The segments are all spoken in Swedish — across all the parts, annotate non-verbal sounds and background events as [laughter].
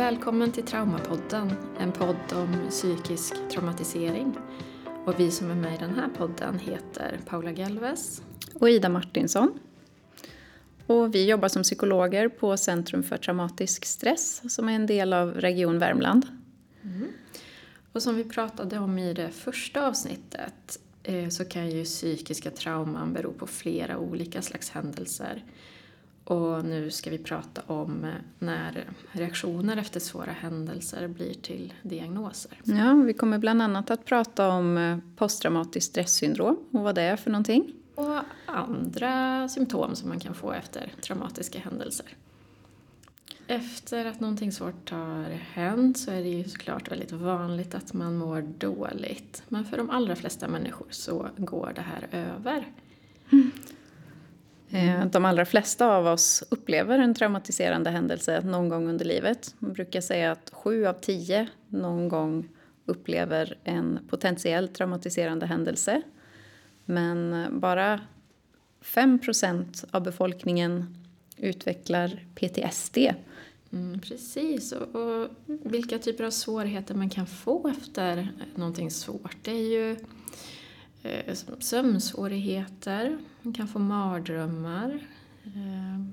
Välkommen till Traumapodden, en podd om psykisk traumatisering. Och vi som är med i den här podden heter Paula Galves och Ida Martinsson. Och vi jobbar som psykologer på Centrum för traumatisk stress som är en del av Region Värmland. Mm. Och som vi pratade om i det första avsnittet eh, så kan ju psykiska trauman bero på flera olika slags händelser. Och nu ska vi prata om eh, när reaktioner efter svåra händelser blir till diagnoser. Ja, vi kommer bland annat att prata om eh, posttraumatiskt stresssyndrom och vad det är för någonting. Och andra symptom som man kan få efter traumatiska händelser. Efter att någonting svårt har hänt så är det ju såklart väldigt vanligt att man mår dåligt. Men för de allra flesta människor så går det här över. Mm. Eh, de allra flesta av oss upplever en traumatiserande händelse någon gång under livet. Man brukar säga att sju av tio någon gång upplever en potentiellt traumatiserande händelse. Men bara 5% av befolkningen utvecklar PTSD. Mm, precis, och, och, vilka typer av svårigheter man kan få efter någonting svårt. Det är ju sömnsvårigheter, man kan få mardrömmar. Eh,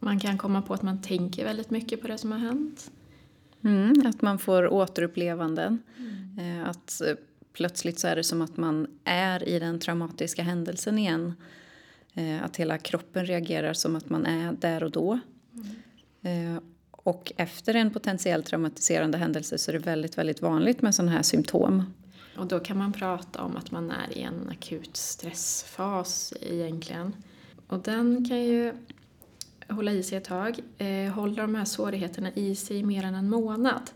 man kan komma på att man tänker väldigt mycket på det som har hänt. Mm, att man får återupplevanden. Mm. Eh, att eh, plötsligt så är det som att man är i den traumatiska händelsen igen. Eh, att hela kroppen reagerar som att man är där och då. Mm. Och efter en potentiellt traumatiserande händelse så är det väldigt, väldigt vanligt med sådana här symptom. Och då kan man prata om att man är i en akut stressfas egentligen. Och den kan ju hålla i sig ett tag. Eh, håller de här svårigheterna i sig mer än en månad,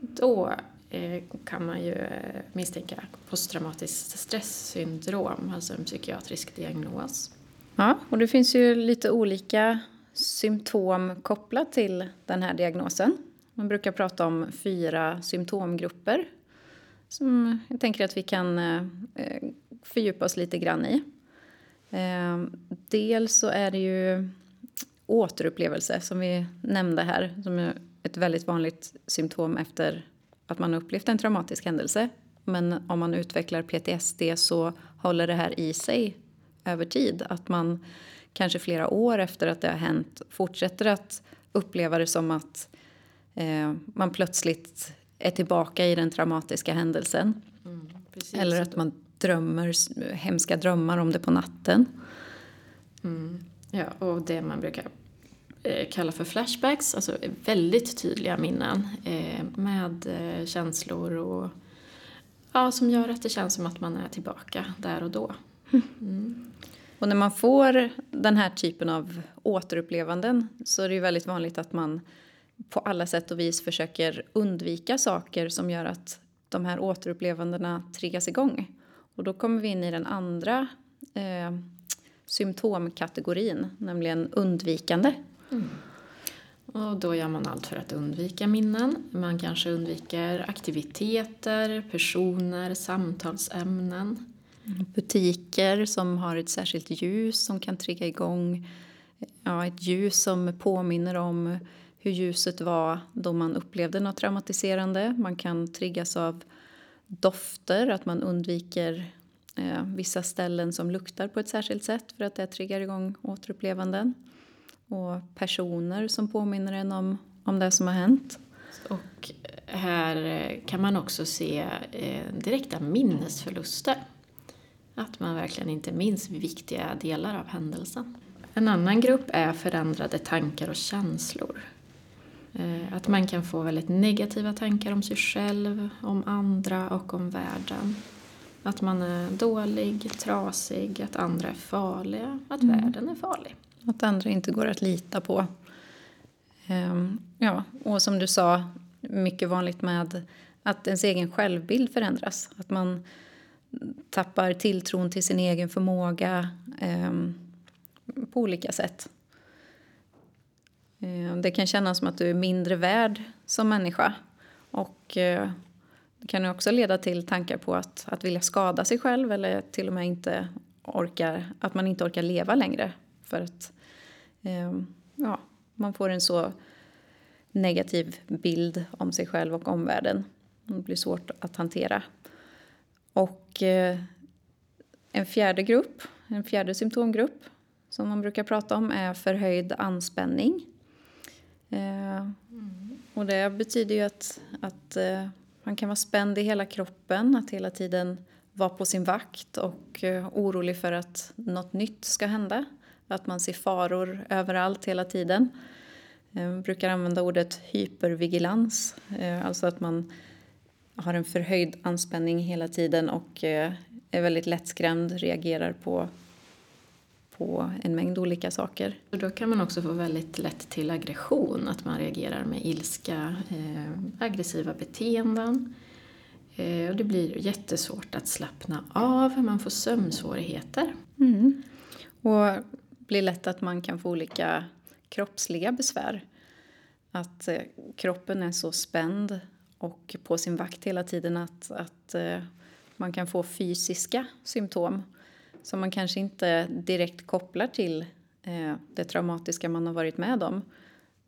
då eh, kan man ju eh, misstänka posttraumatiskt stresssyndrom, alltså en psykiatrisk diagnos. Ja, och det finns ju lite olika symptom kopplat till den här diagnosen. Man brukar prata om fyra symptomgrupper som jag tänker att vi kan eh, eh, fördjupa oss lite grann i. Ehm, dels så är det ju återupplevelse som vi nämnde här som är ett väldigt vanligt symptom efter att man upplevt en traumatisk händelse. Men om man utvecklar PTSD så håller det här i sig över tid. Att man kanske flera år efter att det har hänt fortsätter att uppleva det som att eh, man plötsligt är tillbaka i den traumatiska händelsen. Mm, Eller att man drömmer hemska drömmar om det på natten. Mm. Ja, och det man brukar eh, kalla för flashbacks, alltså väldigt tydliga minnen eh, med eh, känslor och ja, som gör att det känns som att man är tillbaka där och då. Mm. Och när man får den här typen av återupplevanden så är det ju väldigt vanligt att man på alla sätt och vis försöker undvika saker som gör att de här återupplevandena triggas igång. Och då kommer vi in i den andra eh, symptomkategorin, nämligen undvikande. Mm. Och då gör man allt för att undvika minnen. Man kanske undviker aktiviteter, personer, samtalsämnen. Butiker som har ett särskilt ljus som kan trigga igång. Ja, ett ljus som påminner om hur ljuset var då man upplevde något traumatiserande. Man kan triggas av dofter, att man undviker eh, vissa ställen som luktar på ett särskilt sätt för att det triggar igång återupplevanden. Och personer som påminner en om, om det som har hänt. Och här eh, kan man också se eh, direkta minnesförluster. Att man verkligen inte minns viktiga delar av händelsen. En annan grupp är förändrade tankar och känslor. Eh, att man kan få väldigt negativa tankar om sig själv, om andra och om världen. Att man är dålig, trasig, att andra är farliga, att mm. världen är farlig. Att andra inte går att lita på. Um, ja, och som du sa, mycket vanligt med att ens egen självbild förändras. Att man tappar tilltron till sin egen förmåga um, på olika sätt. Eh, det kan kännas som att du är mindre värd som människa. Och eh, det kan också leda till tankar på att, att vilja skada sig själv eller till och med inte orkar, att man inte orkar leva längre. För att eh, ja, man får en så negativ bild om sig själv och omvärlden. Det blir svårt att hantera. Och en fjärde grupp, en fjärde symptomgrupp som man brukar prata om är förhöjd anspänning. Mm. Och det betyder ju att, att eh, man kan vara spänd i hela kroppen, att hela tiden vara på sin vakt och orolig för att något nytt ska hända. Att man ser faror överallt hela tiden. Jag brukar använda ordet hypervigilans, alltså att man har en förhöjd anspänning hela tiden och är väldigt lättskrämd, reagerar på på en mängd olika saker. Och då kan man också få väldigt lätt till aggression, att man reagerar med ilska, eh, aggressiva beteenden. Eh, och det blir jättesvårt att slappna av, man får sömnsvårigheter. Mm. Och blir lätt att man kan få olika kroppsliga besvär. Att eh, kroppen är så spänd och på sin vakt hela tiden att, att eh, man kan få fysiska symptom som man kanske inte direkt kopplar till eh, det traumatiska man har varit med om.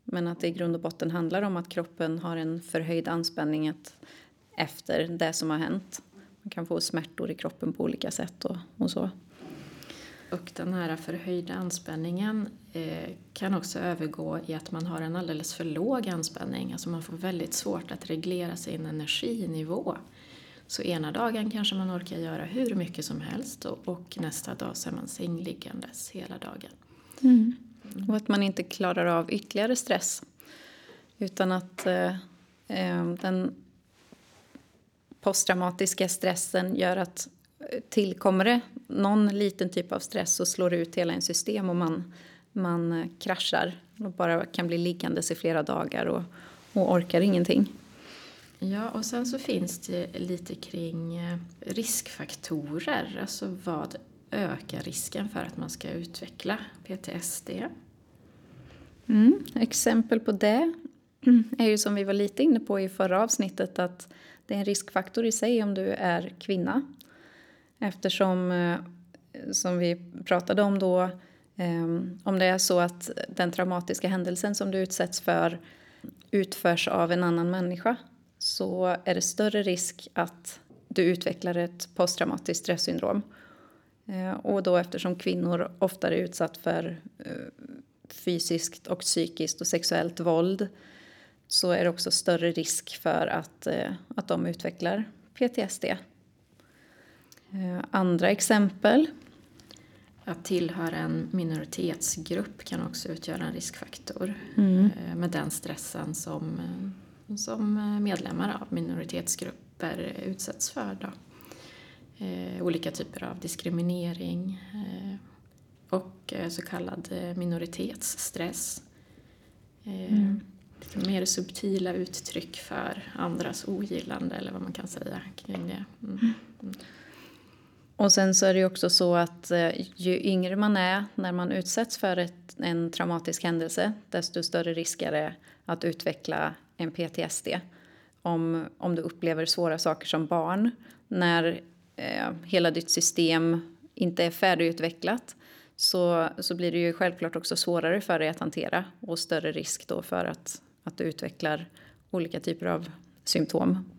Men att det i grund och botten handlar om att kroppen har en förhöjd anspänning efter det som har hänt. Man kan få smärtor i kroppen på olika sätt och, och så. Och den här förhöjda anspänningen eh, kan också övergå i att man har en alldeles för låg anspänning. Alltså man får väldigt svårt att reglera sin energinivå. Så ena dagen kanske man orkar göra hur mycket som helst och, och nästa dag så är man sängliggandes hela dagen. Mm. Och att man inte klarar av ytterligare stress. Utan att eh, eh den posttraumatiska stressen gör att eh, tillkommer det någon liten typ av stress så slår det ut hela en system och man, man eh, kraschar och bara kan bli liggandes i flera dagar och, och orkar ingenting. Ja, och sen så finns det lite kring eh, riskfaktorer. Alltså vad ökar risken för att man ska utveckla PTSD? Mm, exempel på det är ju som vi var lite inne på i förra avsnittet att det är en riskfaktor i sig om du är kvinna. Eftersom, eh, som vi pratade om då, ehm, om det är så att den traumatiska händelsen som du utsätts för utförs av en annan människa så är det större risk att du utvecklar ett posttraumatiskt stresssyndrom. Eh, och då eftersom kvinnor oftare är utsatt för eh, fysiskt och psykiskt och sexuellt våld så är det också större risk för att, eh, att de utvecklar PTSD. Andra exempel? Att tillhöra en minoritetsgrupp kan också utgöra en riskfaktor mm. med den stressen som som eh, medlemmar av minoritetsgrupper utsätts för. Då. Eh, olika typer av diskriminering eh, och eh, så kallad eh, minoritetsstress. Eh, mm. Mer subtila uttryck för andras ogillande eller vad man kan säga kring det. Mm. Mm. Och sen så är det ju också så att eh, ju yngre man är när man utsätts för ett, en traumatisk händelse desto större risk är det att utveckla en PTSD. Om, om du upplever svåra saker som barn när eh, hela ditt system inte är färdigutvecklat så, så blir det ju självklart också svårare för dig att hantera och större risk då för att, att du utvecklar olika typer av symptom.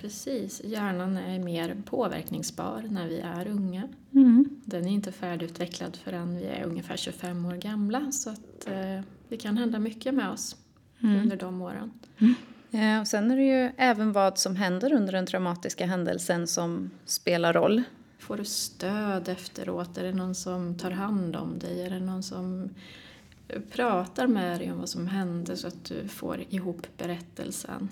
Precis, hjärnan är mer påverkningsbar när vi är unga. Mm. Den är inte färdigutvecklad förrän vi är ungefär 25 år gamla så att eh, det kan hända mycket med oss mm. under de åren. Mm. Ja, och sen är det ju även vad som händer under den traumatiska händelsen som spelar roll. Får du stöd efteråt? Är det någon som tar hand om dig? Är det någon som pratar med dig om vad som hände så att du får ihop berättelsen?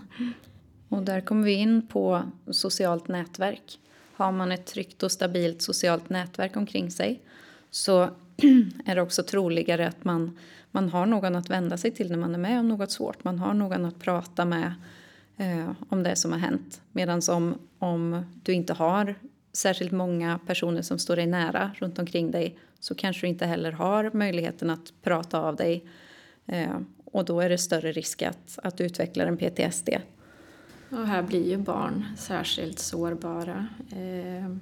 Och där kommer vi in på socialt nätverk. Har man ett tryggt och stabilt socialt nätverk omkring sig så [clears throat] är det också troligare att man man har någon att vända sig till när man är med om något svårt. Man har någon att prata med eh, om det som har hänt. Medan om, om du inte har särskilt många personer som står dig nära runt omkring dig så kanske du inte heller har möjligheten att prata av dig. Eh, och då är det större risk att, att du utvecklar en PTSD. Och här blir ju barn särskilt sårbara. Eh,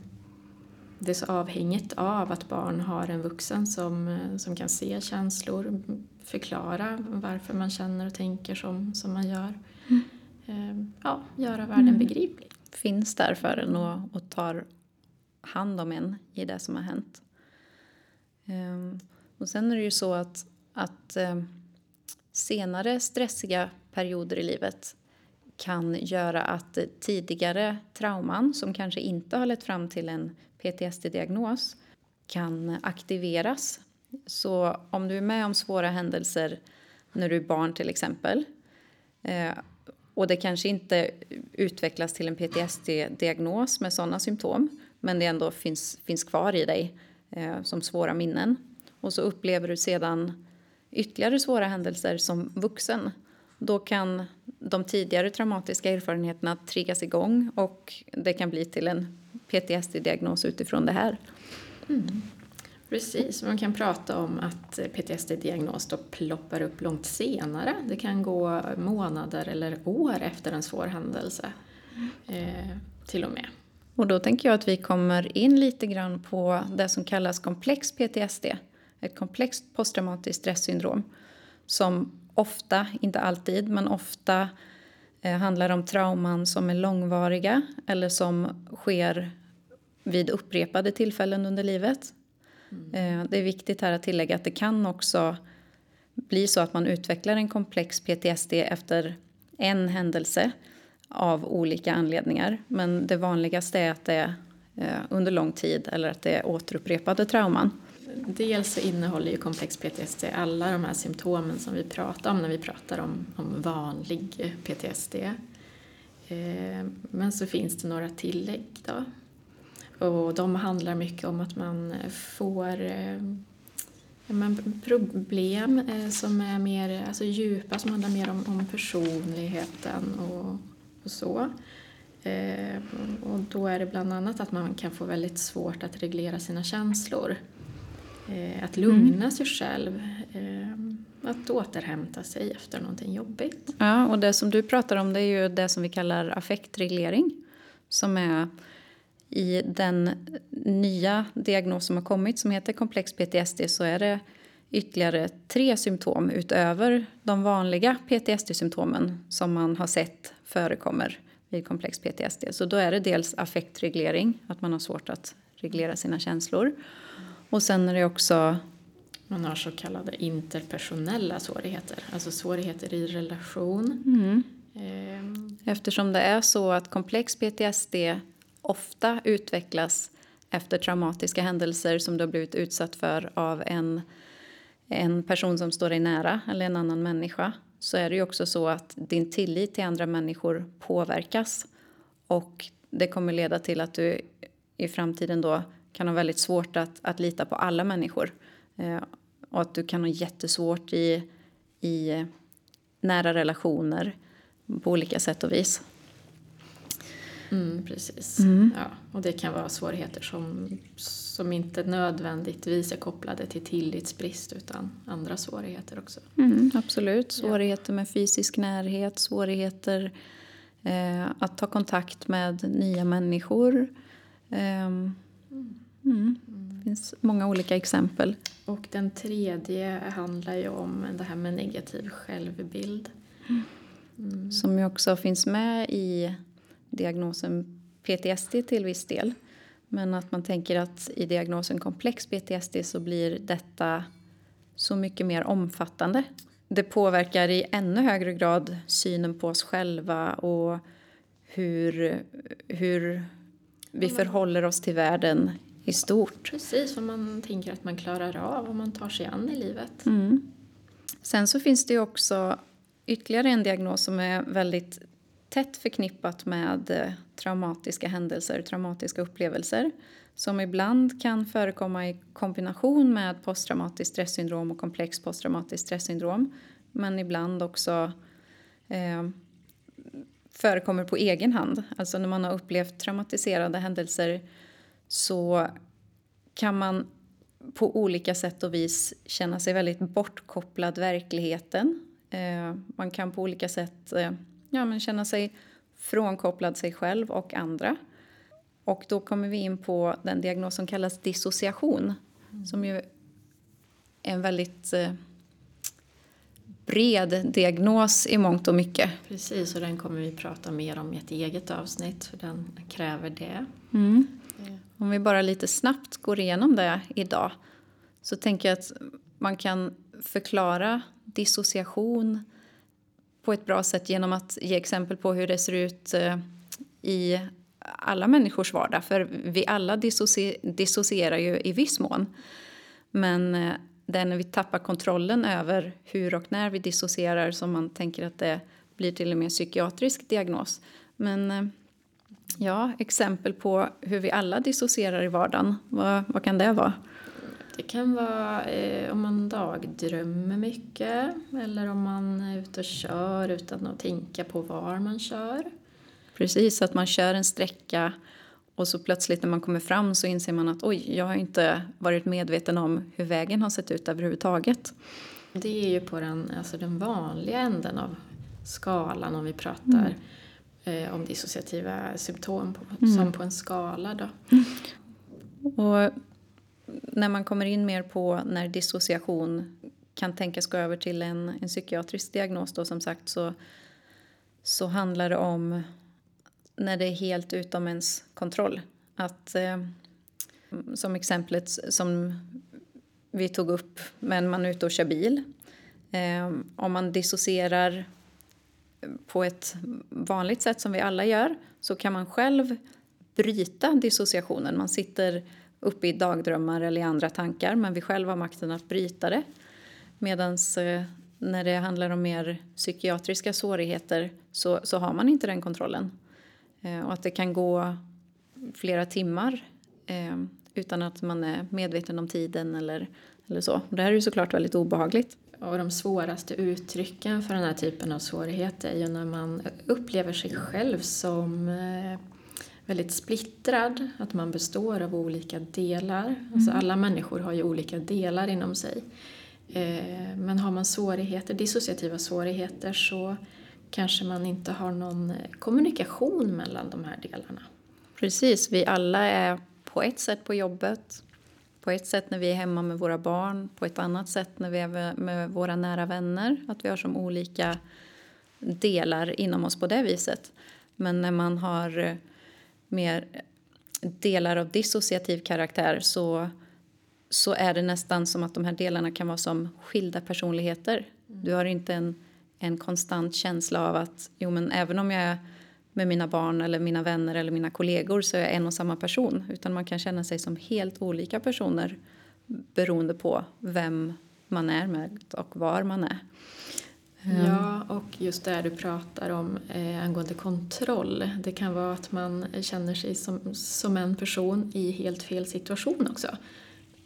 det är så avhängigt av att barn har en vuxen som, som kan se känslor, förklara varför man känner och tänker som, som man gör. Mm. Ehm, ja, göra världen mm. begriplig. Finns där för en och, och tar hand om en i det som har hänt. Um, och sen är det ju så att, att senare stressiga perioder i livet kan göra att tidigare trauman som kanske inte har lett fram till en PTSD-diagnos kan aktiveras. Så om du är med om svåra händelser när du är barn till exempel eh, och det kanske inte utvecklas till en PTSD-diagnos med sådana symptom men det ändå finns, finns kvar i dig eh, som svåra minnen. Och så upplever du sedan ytterligare svåra händelser som vuxen. Då kan de tidigare traumatiska erfarenheterna triggas igång och det kan bli till en PTSD-diagnos utifrån det här. Mm. Precis, man kan prata om att PTSD-diagnos då ploppar upp långt senare. Det kan gå månader eller år efter en svår händelse eh, till och med. Och då tänker jag att vi kommer in lite grann på det som kallas komplex PTSD. Ett komplext posttraumatiskt stresssyndrom som ofta, inte alltid, men ofta eh, handlar om trauman som är långvariga eller som sker vid upprepade tillfällen under livet. Mm. Eh, det är viktigt här att tillägga att det kan också bli så att man utvecklar en komplex PTSD efter en händelse av olika anledningar. Men det vanligaste är att det är eh, under lång tid eller att det är återupprepade trauman. Dels så innehåller ju komplex PTSD alla de här symptomen som vi pratar om när vi pratar om, om vanlig PTSD. Eh, men så finns det några tillägg då. Och de handlar mycket om att man får eh, men problem eh, som är mer alltså djupa, som handlar mer om, om personligheten och och så. Eh, och då är det bland annat att man kan få väldigt svårt att reglera sina känslor. Eh, att lugna mm. sig själv. Eh, att återhämta sig efter någonting jobbigt. Ja, och det som du pratar om det är ju det som vi kallar affektreglering. Som är i den nya diagnos som har kommit som heter komplex PTSD så är det ytterligare tre symptom utöver de vanliga PTSD-symptomen som man har sett förekommer vid komplex PTSD. Så då är det dels affektreglering, att man har svårt att reglera sina känslor. Och sen är det också... Man har så kallade interpersonella svårigheter, alltså svårigheter i relation. Mm. Ehm. Eftersom det är så att komplex PTSD ofta utvecklas efter traumatiska händelser som du har blivit utsatt för av en en person som står dig nära eller en annan människa så är det ju också så att din tillit till andra människor påverkas. Och det kommer leda till att du i framtiden då kan ha väldigt svårt att, att lita på alla människor. Eh, och att du kan ha jättesvårt i, i nära relationer på olika sätt och vis. Mm, precis. Mm. Ja, och det kan vara svårigheter som, som inte nödvändigtvis är kopplade till tillitsbrist utan andra svårigheter också. Mm, absolut, svårigheter med fysisk närhet, svårigheter eh, att ta kontakt med nya människor. Eh, det finns många olika exempel. Och den tredje handlar ju om det här med negativ självbild. Mm. Som ju också finns med i diagnosen PTSD till viss del. Men att man tänker att i diagnosen komplex PTSD så blir detta så mycket mer omfattande. Det påverkar i ännu högre grad synen på oss själva och hur, hur vi förhåller oss till världen i stort. Precis, vad man tänker att man klarar av, vad man tar sig an i livet. Mm. Sen så finns det också ytterligare en diagnos som är väldigt tätt förknippat med eh, traumatiska händelser, traumatiska upplevelser som ibland kan förekomma i kombination med posttraumatiskt stresssyndrom och komplex posttraumatiskt stresssyndrom men ibland också eh, förekommer på egen hand. Alltså när man har upplevt traumatiserande händelser så kan man på olika sätt och vis känna sig väldigt bortkopplad verkligheten. Eh, man kan på olika sätt eh, ja, men känna sig frånkopplad sig själv och andra. Och då kommer vi in på den diagnos som kallas dissociation. Mm. Som ju är en väldigt eh, bred diagnos i mångt och mycket. Precis, och den kommer vi prata mer om i ett eget avsnitt, för den kräver det. Mm. Mm. Om vi bara lite snabbt går igenom det idag så tänker jag att man kan förklara dissociation på ett bra sätt genom att ge exempel på hur det ser ut eh, i alla människors vardag. För vi alla dissocierar ju i viss mån. Men eh, det är när vi tappar kontrollen över hur och när vi dissocierar som man tänker att det blir till och med psykiatrisk diagnos. Men eh, ja, exempel på hur vi alla dissocierar i vardagen, vad, vad kan det vara? Det kan vara eh, om man dagdrömmer mycket eller om man är ute och kör utan att tänka på var man kör. Precis, att man kör en sträcka och så plötsligt när man kommer fram så inser man att oj, jag har inte varit medveten om hur vägen har sett ut överhuvudtaget. Det är ju på den, alltså den vanliga änden av skalan om vi pratar mm. Eh, om dissociativa symptom på, mm. som på en skala. Då. Mm. Och när man kommer in mer på när dissociation kan tänkas gå över till en, en psykiatrisk diagnos då som sagt så, så handlar det om när det är helt utom ens kontroll. Att, eh, som exemplet som vi tog upp, men man är ute och kör bil. Eh, om man dissocierar på ett vanligt sätt som vi alla gör så kan man själv bryta dissociationen. Man sitter uppe i dagdrömmar eller i andra tankar men vi själva har makten att bryta det. Medan eh, när det handlar om mer psykiatriska svårigheter så, så har man inte den kontrollen. Eh, och att det kan gå flera timmar eh, utan att man är medveten om tiden eller, eller så. Det här är ju såklart väldigt obehagligt. Och de svåraste uttrycken för den här typen av svårigheter är ju när man upplever sig själv som eh, väldigt splittrad, att man består av olika delar. Mm. Alltså alla människor har ju olika delar inom sig. Men har man svårigheter, dissociativa svårigheter så kanske man inte har någon kommunikation mellan de här delarna. Precis, vi alla är på ett sätt på jobbet, på ett sätt när vi är hemma med våra barn, på ett annat sätt när vi är med våra nära vänner. Att vi har som olika delar inom oss på det viset. Men när man har mer delar av dissociativ karaktär så, så är det nästan som att de här delarna kan vara som skilda personligheter. Du har inte en en konstant känsla av att jo, men även om jag är med mina barn eller mina vänner eller mina kollegor så är jag en och samma person. Utan man kan känna sig som helt olika personer beroende på vem man är med och var man är. Ja, och just det du pratar om eh, angående kontroll. Det kan vara att man känner sig som, som en person i helt fel situation också.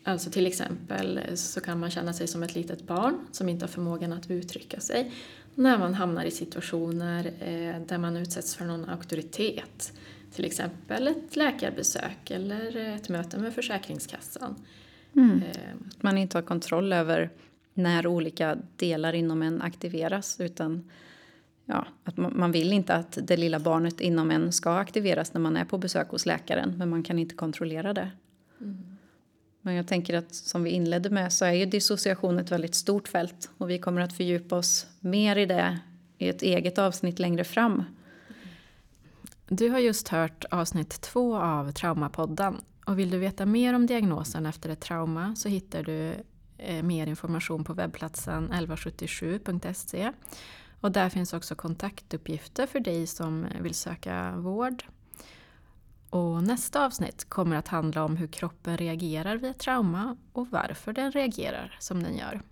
Alltså till exempel så kan man känna sig som ett litet barn som inte har förmågan att uttrycka sig när man hamnar i situationer eh, där man utsätts för någon auktoritet. Till exempel ett läkarbesök eller ett möte med Försäkringskassan. Mm. Eh, att man inte har kontroll över när olika delar inom en aktiveras utan ja, att man vill inte att det lilla barnet inom en ska aktiveras när man är på besök hos läkaren men man kan inte kontrollera det. Men jag tänker att som vi inledde med så är ju dissociation ett väldigt stort fält och vi kommer att fördjupa oss mer i det i ett eget avsnitt längre fram. Du har just hört avsnitt två av Traumapodden. Och vill du veta mer om diagnosen efter ett trauma så hittar du eh, mer information på webbplatsen 1177.se och där finns också kontaktuppgifter för dig som vill söka vård och nästa avsnitt kommer att handla om hur kroppen reagerar vid ett trauma och varför den reagerar som den gör.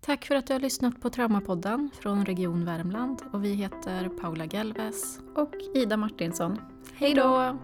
Tack för att du har lyssnat på Traumapodden från Region Värmland och vi heter Paula Gelves och Ida Martinsson. Hej då!